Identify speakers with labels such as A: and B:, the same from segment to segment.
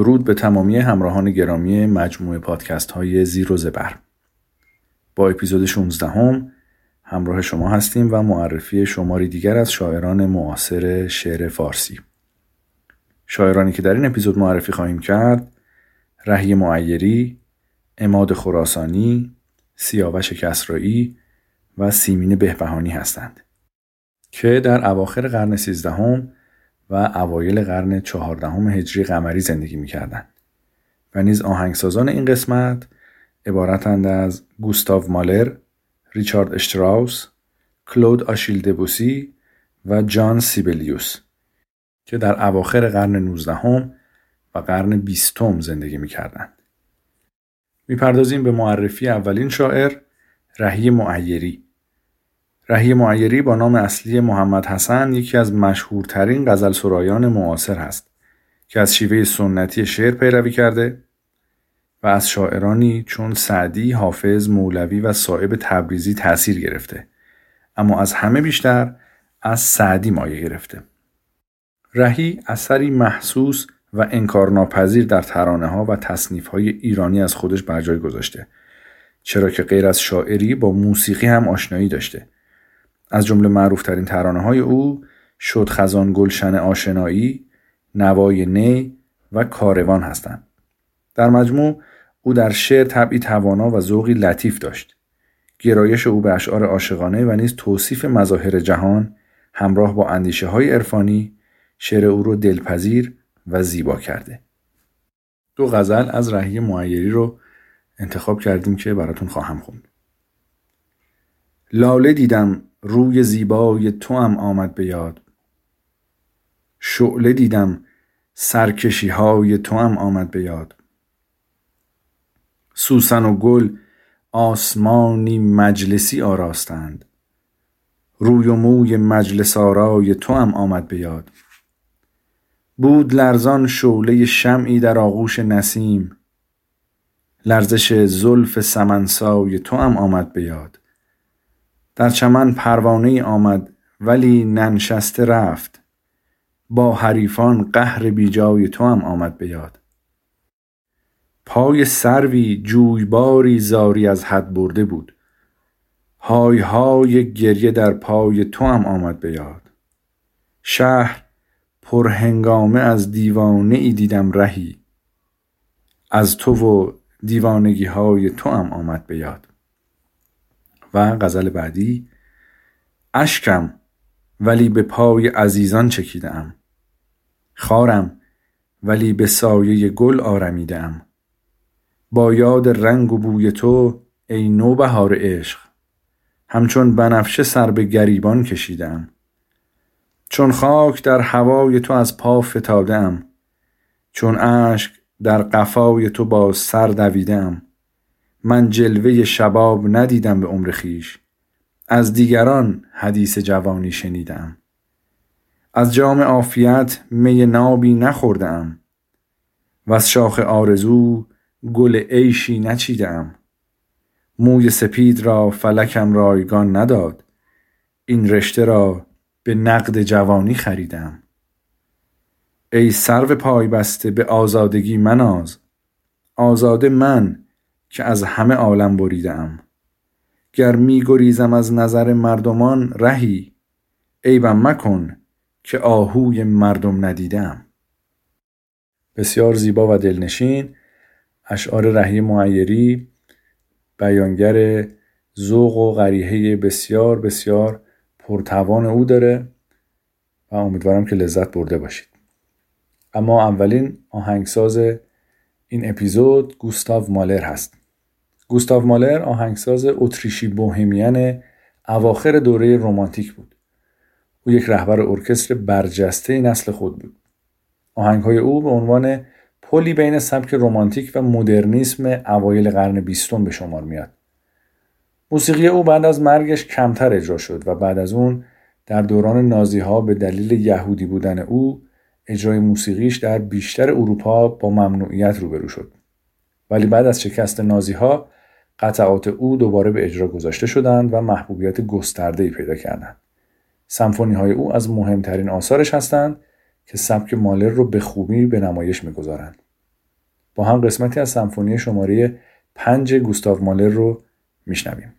A: درود به تمامی همراهان گرامی مجموعه پادکست های زیر و زبر. با اپیزود 16 هم همراه شما هستیم و معرفی شماری دیگر از شاعران معاصر شعر فارسی. شاعرانی که در این اپیزود معرفی خواهیم کرد رهی معیری، اماد خراسانی، سیاوش کسرایی و سیمین بهبهانی هستند که در اواخر قرن سیزدهم و اوایل قرن چهاردهم هجری قمری زندگی می‌کردند و نیز آهنگسازان این قسمت عبارتند از گوستاو مالر، ریچارد اشتراوس، کلود آشیل دبوسی و جان سیبلیوس که در اواخر قرن نوزدهم و قرن بیستم زندگی می‌کردند. می‌پردازیم به معرفی اولین شاعر رهی معیری رهی معیری با نام اصلی محمد حسن یکی از مشهورترین غزل سرایان معاصر است که از شیوه سنتی شعر پیروی کرده و از شاعرانی چون سعدی، حافظ، مولوی و صاحب تبریزی تأثیر گرفته. اما از همه بیشتر از سعدی مایه گرفته. رهی اثری محسوس و انکارناپذیر در ترانه ها و تصنیف های ایرانی از خودش بر جای گذاشته چرا که غیر از شاعری با موسیقی هم آشنایی داشته. از جمله معروفترین ترانه های او شد خزان گلشن آشنایی نوای نی و کاروان هستند. در مجموع او در شعر طبعی توانا و ذوقی لطیف داشت. گرایش او به اشعار عاشقانه و نیز توصیف مظاهر جهان همراه با اندیشه های عرفانی شعر او رو دلپذیر و زیبا کرده. دو غزل از رهی معیری رو انتخاب کردیم که براتون خواهم خوند. لاله دیدم روی زیبای تو هم آمد به یاد. شعله دیدم سرکشی های تو هم آمد به یاد. سوسن و گل آسمانی مجلسی آراستند. روی و موی مجلس آرای تو هم آمد به یاد. بود لرزان شعله شمعی در آغوش نسیم. لرزش زلف سمنسای تو هم آمد به یاد. در چمن پروانه آمد ولی ننشسته رفت. با حریفان قهر بیجای تو هم آمد به یاد. پای سروی جویباری زاری از حد برده بود. های های گریه در پای تو هم آمد به یاد. شهر پرهنگامه از دیوانه ای دیدم رهی. از تو و دیوانگی های تو هم آمد به یاد. و غزل بعدی اشکم ولی به پای عزیزان چکیدم خارم ولی به سایه گل آرمیدم با یاد رنگ و بوی تو ای نوبهار عشق. همچون بنفشه سر به گریبان کشیدم چون خاک در هوای تو از پا فتادم چون اشک در قفای تو با سر دویدم من جلوه شباب ندیدم به عمر خیش. از دیگران حدیث جوانی شنیدم. از جام عافیت می نابی نخوردم. و از شاخ آرزو گل عیشی نچیدم. موی سپید را فلکم رایگان نداد. این رشته را به نقد جوانی خریدم. ای سرو پای بسته به آزادگی مناز. آزاده من که از همه عالم بریدم گر می گریزم از نظر مردمان رهی عیبم مکن که آهوی مردم ندیدم بسیار زیبا و دلنشین اشعار رهی معیری بیانگر ذوق و غریحه بسیار بسیار پرتوان او داره و امیدوارم که لذت برده باشید. اما اولین آهنگساز این اپیزود گوستاو مالر هست. گوستاو مالر آهنگساز اتریشی بوهمیان اواخر دوره رومانتیک بود. او یک رهبر ارکستر برجسته نسل خود بود. آهنگهای او به عنوان پلی بین سبک رومانتیک و مدرنیسم اوایل قرن بیستم به شمار میاد. موسیقی او بعد از مرگش کمتر اجرا شد و بعد از اون در دوران نازی ها به دلیل یهودی بودن او اجرای موسیقیش در بیشتر اروپا با ممنوعیت روبرو شد. ولی بعد از شکست نازی ها قطعات او دوباره به اجرا گذاشته شدند و محبوبیت گسترده پیدا کردند. سمفونی های او از مهمترین آثارش هستند که سبک مالر رو به خوبی به نمایش می‌گذارند. با هم قسمتی از سمفونی شماره پنج گوستاو مالر رو میشنویم.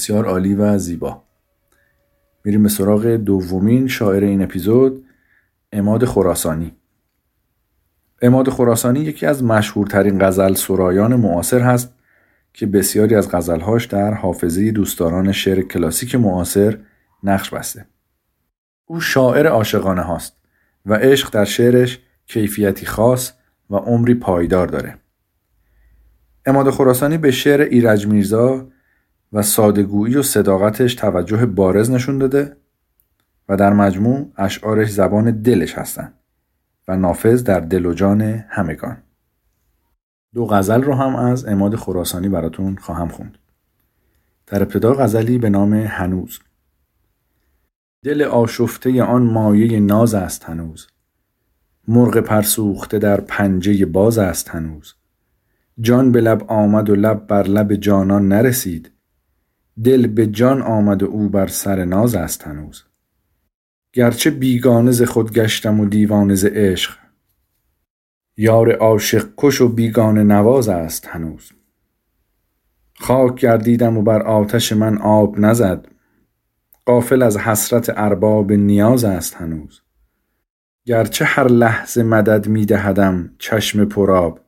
A: بسیار عالی و زیبا. میریم به سراغ دومین شاعر این اپیزود اماد خراسانی. اماد خراسانی یکی از مشهورترین غزل سرایان معاصر هست که بسیاری از غزلهاش در حافظه دوستداران شعر کلاسیک معاصر نقش بسته. او شاعر عاشقانه هاست و عشق در شعرش کیفیتی خاص و عمری پایدار داره. اماد خراسانی به شعر ایرج میرزا و سادگویی و صداقتش توجه بارز نشون داده و در مجموع اشعارش زبان دلش هستن و نافذ در دل و جان همگان. دو غزل رو هم از اماد خراسانی براتون خواهم خوند. در ابتدا غزلی به نام هنوز. دل آشفته آن مایه ناز است هنوز. مرغ پرسوخته در پنجه باز است هنوز. جان به لب آمد و لب بر لب جانان نرسید. دل به جان آمد او بر سر ناز است هنوز. گرچه بیگانه ز خود گشتم و دیوانه ز عشق یار عاشق کش و بیگانه نواز است هنوز. خاک گردیدم و بر آتش من آب نزد قافل از حسرت ارباب نیاز است هنوز. گرچه هر لحظه مدد می دهدم چشم پراب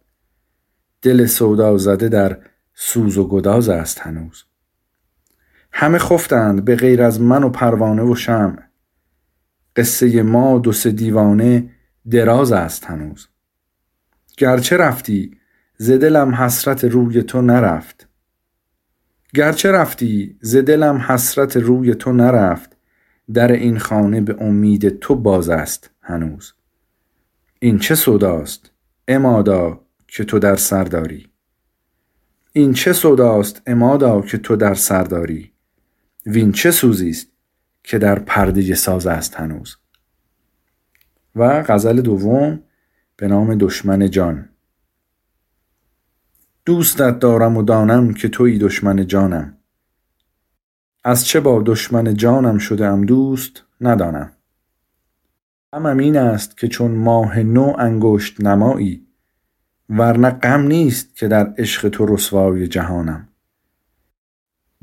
A: دل سودا زده در سوز و گداز است هنوز. همه خفتند به غیر از من و پروانه و شمع. قصه ما دو سه دیوانه دراز است هنوز. گرچه رفتی ز دلم حسرت روی تو نرفت. گرچه رفتی ز دلم حسرت روی تو نرفت. در این خانه به امید تو باز است هنوز. این چه صداست امادا که تو در سر داری؟ این چه صداست امادا که تو در سر داری؟ وین چه سوزی است که در پرده ساز است هنوز؟ و غزل دوم به نام دشمن جان. دوستت دارم و دانم که توی دشمن جانم. از چه با دشمن جانم شده ام دوست ندانم. غمم این است که چون ماه نو انگشت نمایی ورنه غم نیست که در عشق تو رسوای جهانم.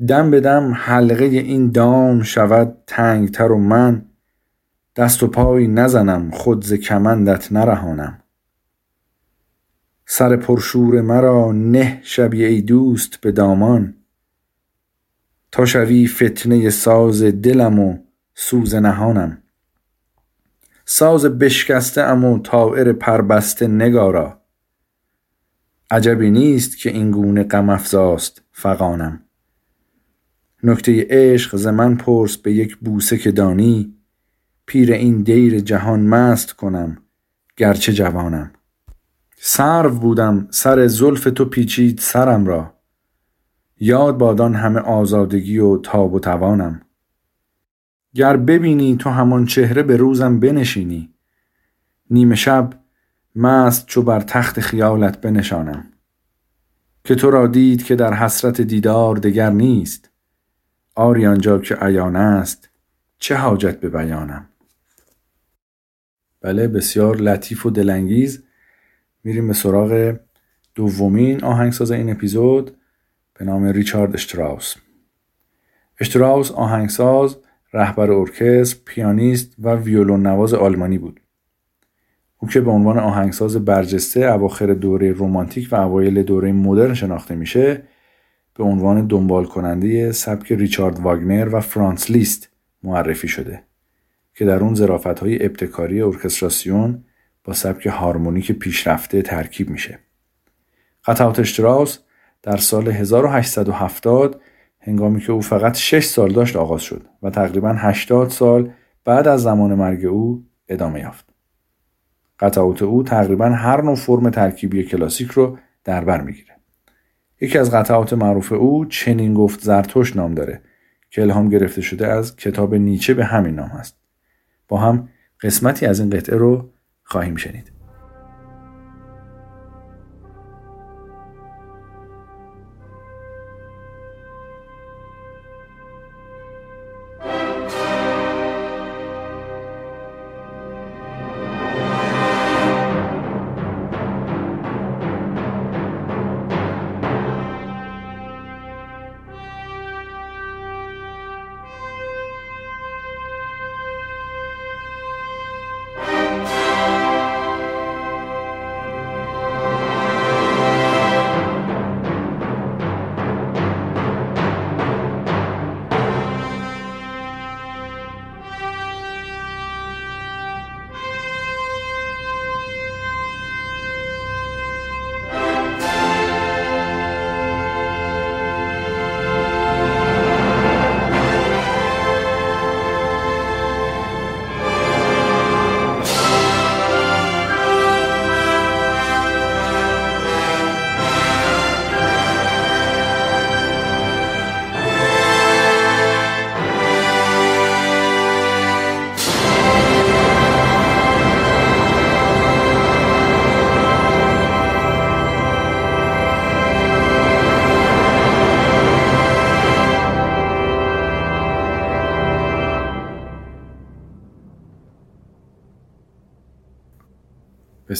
A: دم به دم حلقه این دام شود تنگتر و من دست و پای نزنم خود ز کمندت نرهانم. سر پرشور مرا نه شبی ای دوست به دامان تا شوی فتنه ساز دلم و سوز نهانم. ساز بشکسته ام و طائر پربسته نگارا. عجبی نیست که این گونه غم افزاست فغانم. نکته عشق ز من پرس به یک بوسه که دانی. پیر این دیر جهان مست کنم گرچه جوانم. سرو بودم سر زلف تو پیچید سرم را. یاد بادان همه آزادگی و تاب و توانم. گر ببینی تو همان چهره به روزم بنشینی. نیمه شب مست چو بر تخت خیالت بنشانم. که تو را دید که در حسرت دیدار دگر نیست. آری آنجا که عیان است چه حاجت به بیانم؟ بله بسیار لطیف و دلانگیز. میریم به سراغ دومین آهنگساز این اپیزود به نام ریچارد اشتراوس. اشتراوس آهنگساز رهبر ارکستر پیانیست و ویولون نواز آلمانی بود. او که به عنوان آهنگساز برجسته اواخر دوره رومانتیک و اوایل دوره مدرن شناخته میشه به عنوان دنبال کننده سبک ریچارد واگنر و فرانس لیست معرفی شده که در اون زرافت های ابتکاری ارکستراسیون با سبک هارمونیک پیشرفته ترکیب میشه. قطعات اشتراس در سال 1870 هنگامی که او فقط 6 سال داشت آغاز شد و تقریبا 80 سال بعد از زمان مرگ او ادامه یافت. قطعات او تقریبا هر نوع فرم ترکیبی کلاسیک رو در بر می‌گیره. یکی از قطعات معروف او چنین گفت زرتوش نام داره که الهام گرفته شده از کتاب نیچه به همین نام است. با هم قسمتی از این قطعه رو خواهیم شنید.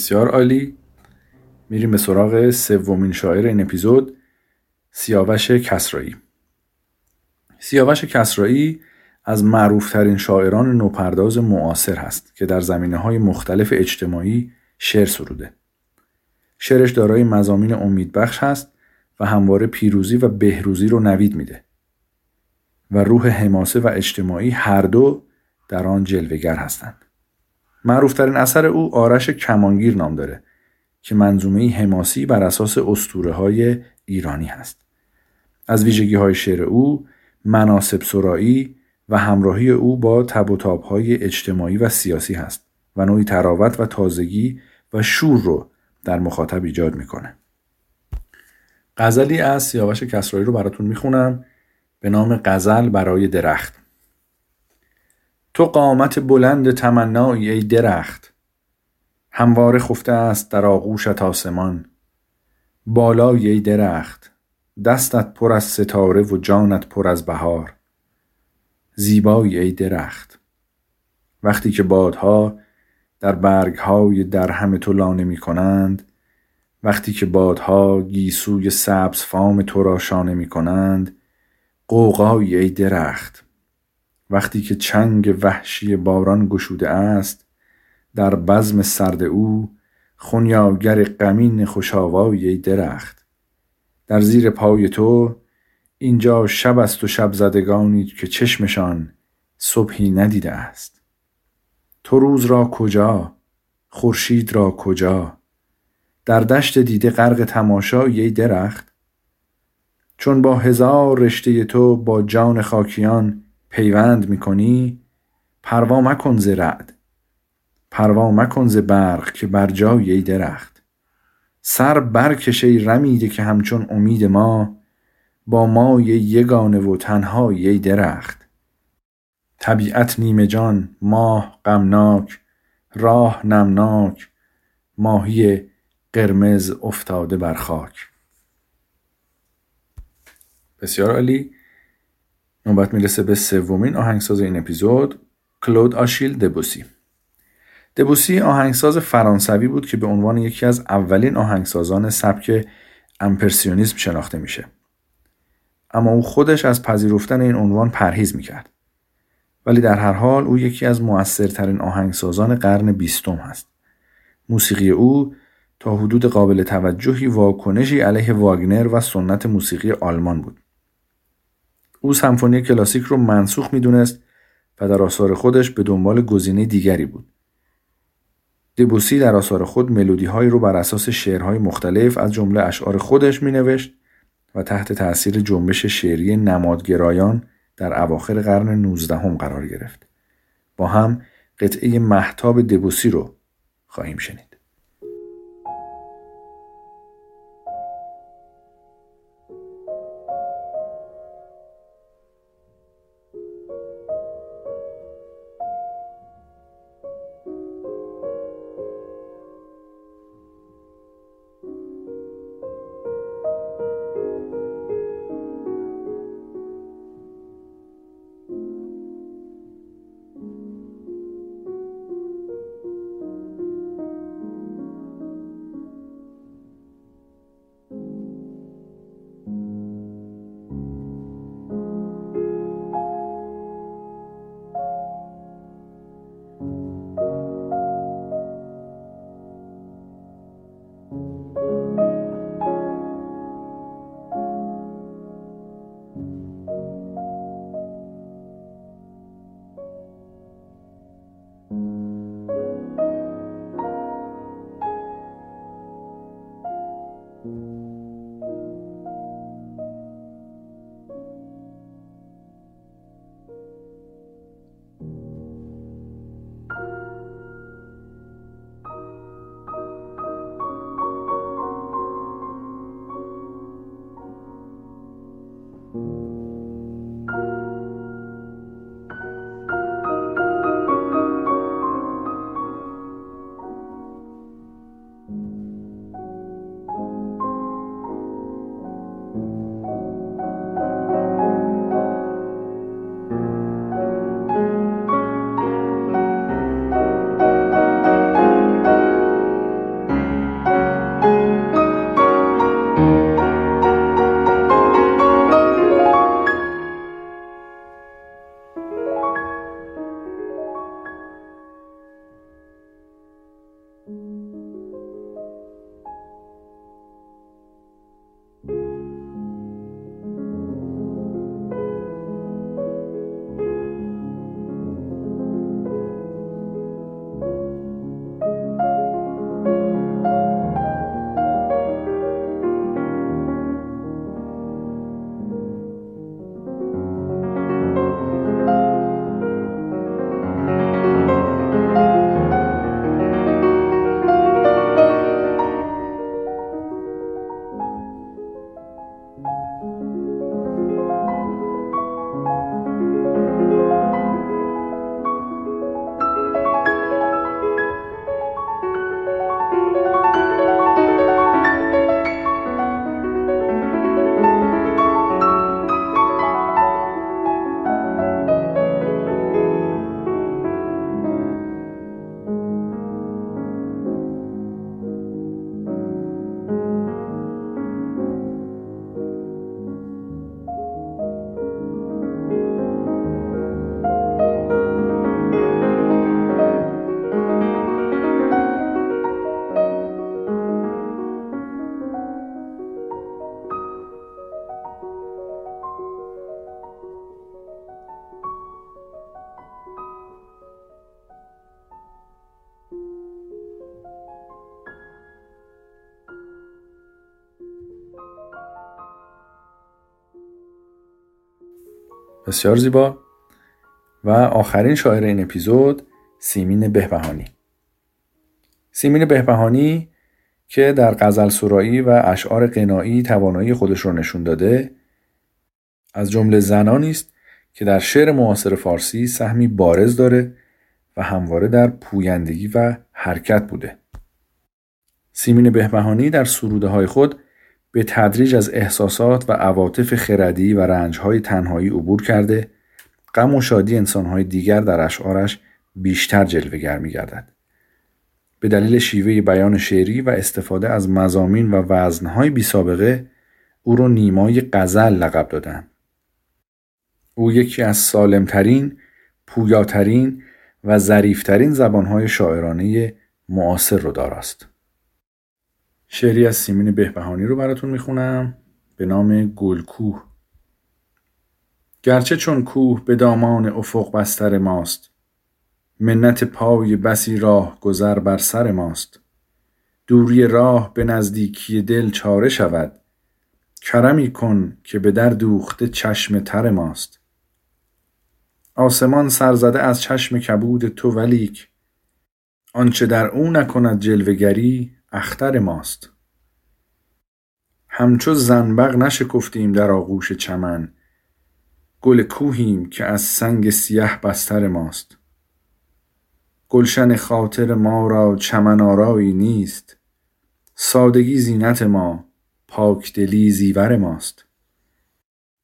A: بسیار عالی میریم به سراغ سومین شاعر این اپیزود سیاوش کسرایی سیاوش کسرایی از معروفترین شاعران نوپرداز معاصر هست که در زمینه های مختلف اجتماعی شعر سروده. شعرش دارای مزامین امیدبخش هست و همواره پیروزی و بهروزی رو نوید میده. و روح حماسه و اجتماعی هر دو در آن جلوگر هستند. معروفترین اثر او آرش کمانگیر نام داره که منظومه حماسی بر اساس اسطوره های ایرانی هست. از ویژگی های شعر او مناسب سرایی و همراهی او با تب و های اجتماعی و سیاسی هست و نوعی تراوت و تازگی و شور رو در مخاطب ایجاد می‌کنه. غزلی از سیاوش کسرایی رو براتون می‌خونم به نام غزل برای درخت. تو قامت بلند تمنایی ای درخت. همواره خفته است در آغوشت آسمان. بالای ای درخت دستت پر از ستاره و جانت پر از بهار. زیبایی ای درخت. وقتی که بادها در برگهای در همه تو لانه می کنند وقتی که بادها گیسوی سبز فام تو را شانه می کنند قوقایی ای درخت. وقتی که چنگ وحشی باران گشوده است در بزم سرد او خونیاگر غمین خوشاوایی ای درخت. در زیر پای تو اینجا شب است و شب زدگانی که چشمشان صبحی ندیده است. تو روز را کجا؟ خورشید را کجا؟ در دشت دیده غرق تماشا ای درخت. چون با هزار رشته تو با جان خاکیان پیوند می‌کنی پروا مکن ز رعد. پروا مکن ز برق که بر جای ای درخت. سر برکش رمیده که همچون امید ما با ما یگانه و تنهای ای درخت. طبیعت نیمه جان ماه غمناک راه نمناک ماهی قرمز افتاده بر خاک. بسیار عالی. نوبت می‌رسه به سومین آهنگساز این اپیزود کلود آشیل دبوسی. دبوسی آهنگساز فرانسوی بود که به عنوان یکی از اولین آهنگسازان سبک امپرسیونیسم شناخته میشه. اما او خودش از پذیرفتن این عنوان پرهیز می‌کرد. ولی در هر حال او یکی از موثرترین آهنگسازان قرن بیستم هست. موسیقی او تا حدود قابل توجهی واکنشی علیه واگنر و سنت موسیقی آلمان بود. او سمفونی کلاسیک رو منسوخ می‌دونست و در آثار خودش به دنبال گزینه دیگری بود. دبوسی در آثار خود ملودی هایی رو بر اساس شعرهای مختلف از جمله اشعار خودش می نوشت و تحت تأثیر جنبش شعری نمادگرایان در اواخر قرن 19 هم قرار گرفت. با هم قطعه محتاب دبوسی رو خواهیم شنید. بسیار زیبا و آخرین شاعر این اپیزود سیمین بهبهانی سیمین بهبهانی که در غزل سرایی و اشعار قنایی توانایی خودش رو نشون داده از جمله زنانی است که در شعر معاصر فارسی سهمی بارز داره و همواره در پویندگی و حرکت بوده. سیمین بهبهانی در سروده های خود به تدریج از احساسات و عواطف خردی و رنجهای تنهایی عبور کرده غم و شادی انسانهای دیگر در اشعارش بیشتر جلوگر می گردد. به دلیل شیوه بیان شعری و استفاده از مزامین و وزنهای بی سابقه او را نیمای غزل لقب دادند. او یکی از سالمترین، پویاترین و ظریفترین زبانهای شاعرانه معاصر رو داراست. شعری از سیمین بهبهانی رو براتون می‌خونم. به نام گلکوه. گرچه چون کوه به دامان افق بستر ماست منت پای بسی راه گذر بر سر ماست. دوری راه به نزدیکی دل چاره شود کرمی کن که به در دوخته چشم تر ماست. آسمان سرزده از چشم کبود تو ولیک آنچه در او نکند جلوگری اختر ماست. همچو زنبق نشکفتیم در آغوش چمن. گل کوهیم که از سنگ سیه بستر ماست. گلشن خاطر ما را چمن آرایی نیست. سادگی زینت ما پاکدلی زیور ماست.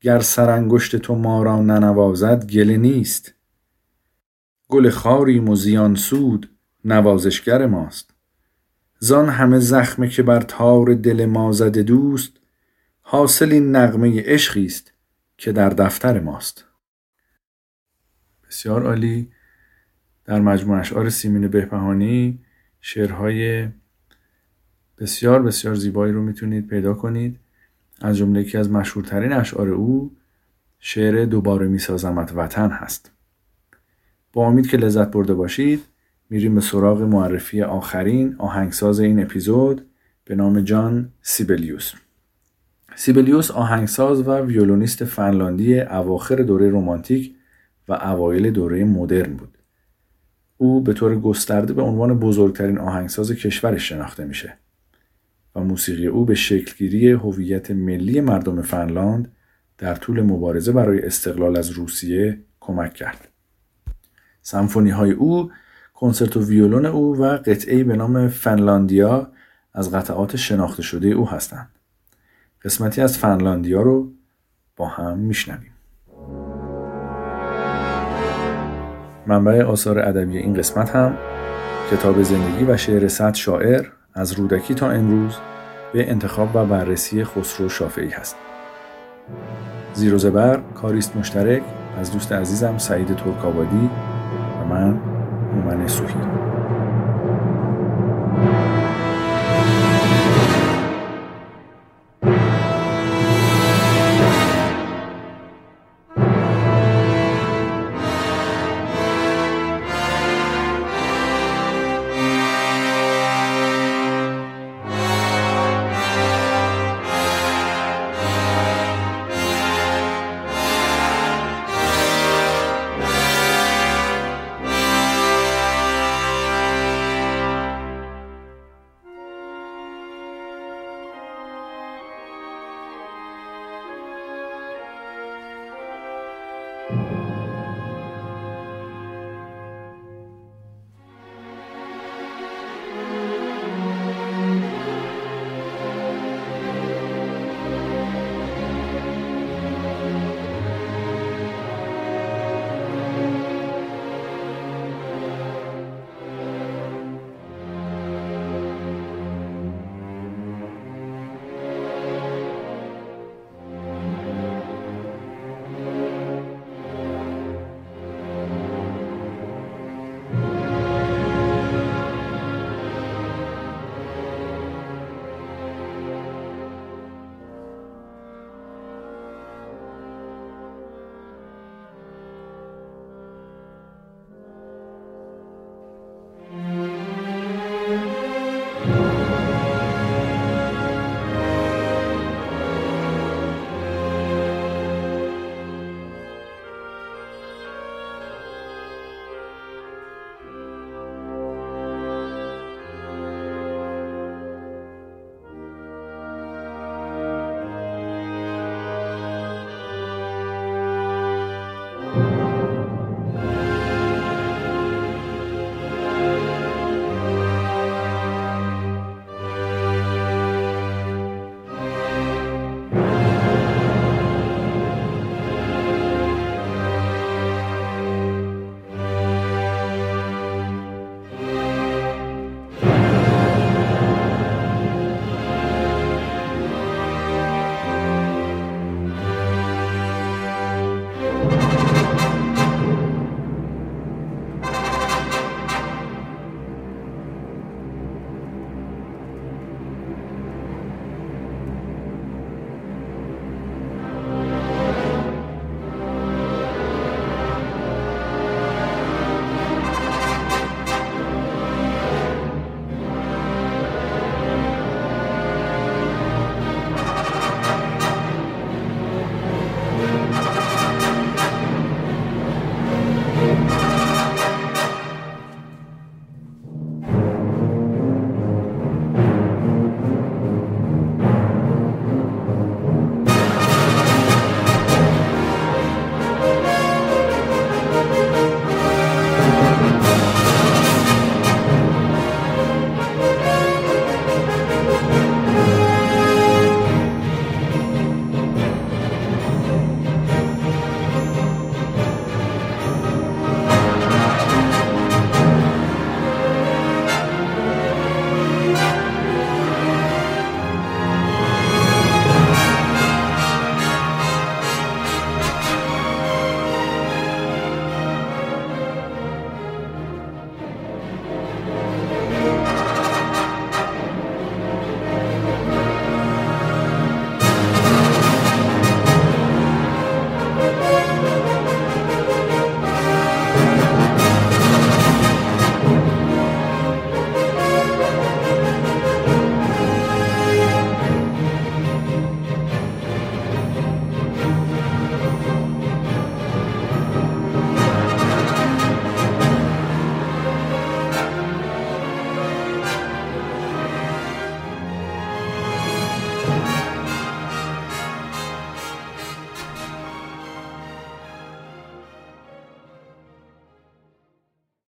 A: گر سرانگشت تو ما را ننوازد گله نیست. گل خاری و زیان سود نوازشگر ماست. زان همه زخمه که بر تار دل ما زده دوست حاصل این نغمه عشقی است که در دفتر ماست. بسیار عالی. در مجموع اشعار سیمین بهبهانی شعرهای بسیار بسیار زیبایی رو می‌تونید پیدا کنید. از جمله یکی از مشهورترین اشعار او شعر دوباره میسازمت وطن هست. با امید که لذت برده باشید میریم به سراغ معرفی آخرین آهنگساز این اپیزود به نام جان سیبلیوس سیبلیوس آهنگساز و ویولونیست فنلاندی اواخر دوره رومانتیک و اوایل دوره مدرن بود. او به طور گسترده به عنوان بزرگترین آهنگساز کشورش شناخته میشه و موسیقی او به شکلگیری هویت ملی مردم فنلاند در طول مبارزه برای استقلال از روسیه کمک کرد. سمفونی های او کنسرت و ویولون او و قطعه به نام فنلاندیا از قطعات شناخته شده او هستند. قسمتی از فنلاندیا رو با هم میشنویم. منبع آثار ادبی این قسمت هم کتاب زندگی و شعر صد شاعر از رودکی تا امروز به انتخاب و بررسی خسرو شافعی هست. زیر و زبر کاریست مشترک از دوست عزیزم سعید ترکابادی و من Umane